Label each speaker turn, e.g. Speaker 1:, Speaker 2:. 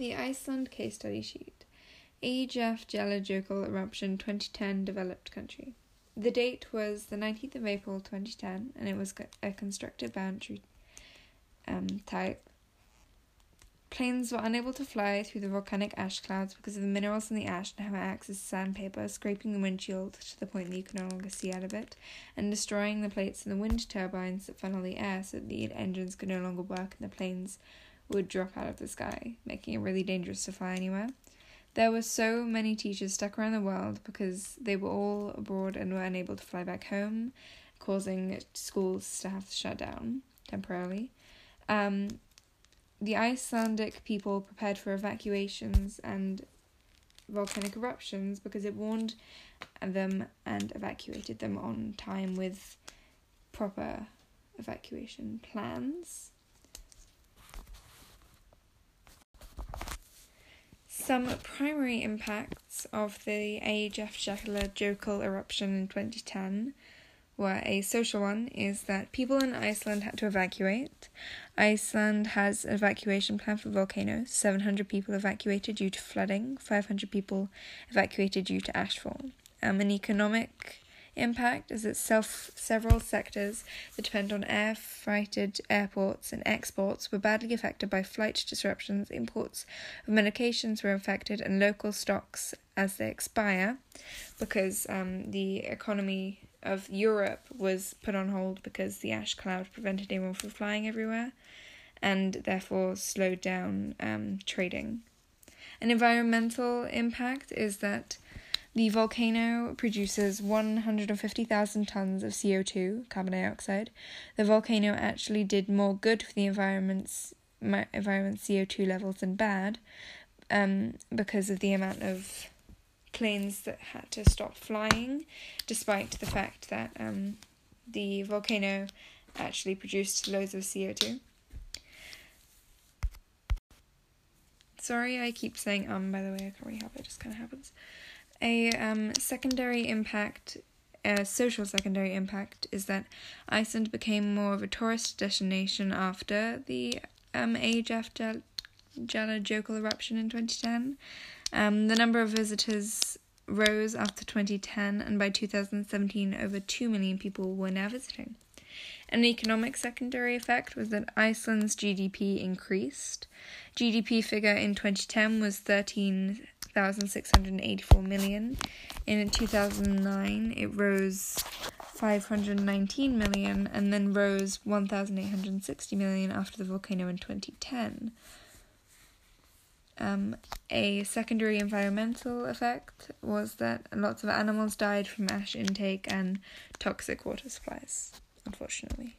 Speaker 1: The Iceland case study sheet. Eyjafjallajökull eruption 2010 developed country. The date was the 19th of April 2010 and it was a constructive boundary um, type. Planes were unable to fly through the volcanic ash clouds because of the minerals in the ash and how it acts as sandpaper, scraping the windshield to the point that you can no longer see out of it, and destroying the plates in the wind turbines that funnel the air so that the engines could no longer work and the planes would drop out of the sky, making it really dangerous to fly anywhere. There were so many teachers stuck around the world because they were all abroad and were unable to fly back home, causing schools to have to shut down temporarily. Um, the Icelandic people prepared for evacuations and volcanic eruptions because it warned them and evacuated them on time with proper evacuation plans. Some primary impacts of the Eyjafjallajökull eruption in 2010 were a social one is that people in Iceland had to evacuate. Iceland has an evacuation plan for volcanoes. 700 people evacuated due to flooding, 500 people evacuated due to ashfall. Um, an economic impact is that self, several sectors that depend on air freighted airports and exports were badly affected by flight disruptions, imports of medications were affected, and local stocks as they expire because um, the economy of Europe was put on hold because the ash cloud prevented anyone from flying everywhere and therefore slowed down um, trading. An environmental impact is that the volcano produces 150,000 tons of CO2, carbon dioxide. The volcano actually did more good for the environment's environment CO2 levels than bad um, because of the amount of planes that had to stop flying, despite the fact that um, the volcano actually produced loads of CO2. Sorry, I keep saying um, by the way, I can't really help it, it just kind of happens. A um, secondary impact, a social secondary impact, is that Iceland became more of a tourist destination after the um, age after Gjallarjökull eruption in 2010. Um, the number of visitors rose after 2010, and by 2017, over 2 million people were now visiting. An economic secondary effect was that Iceland's GDP increased. GDP figure in 2010 was 13 1,684 million. In 2009, it rose 519 million and then rose 1,860 million after the volcano in 2010. Um, a secondary environmental effect was that lots of animals died from ash intake and toxic water supplies, unfortunately.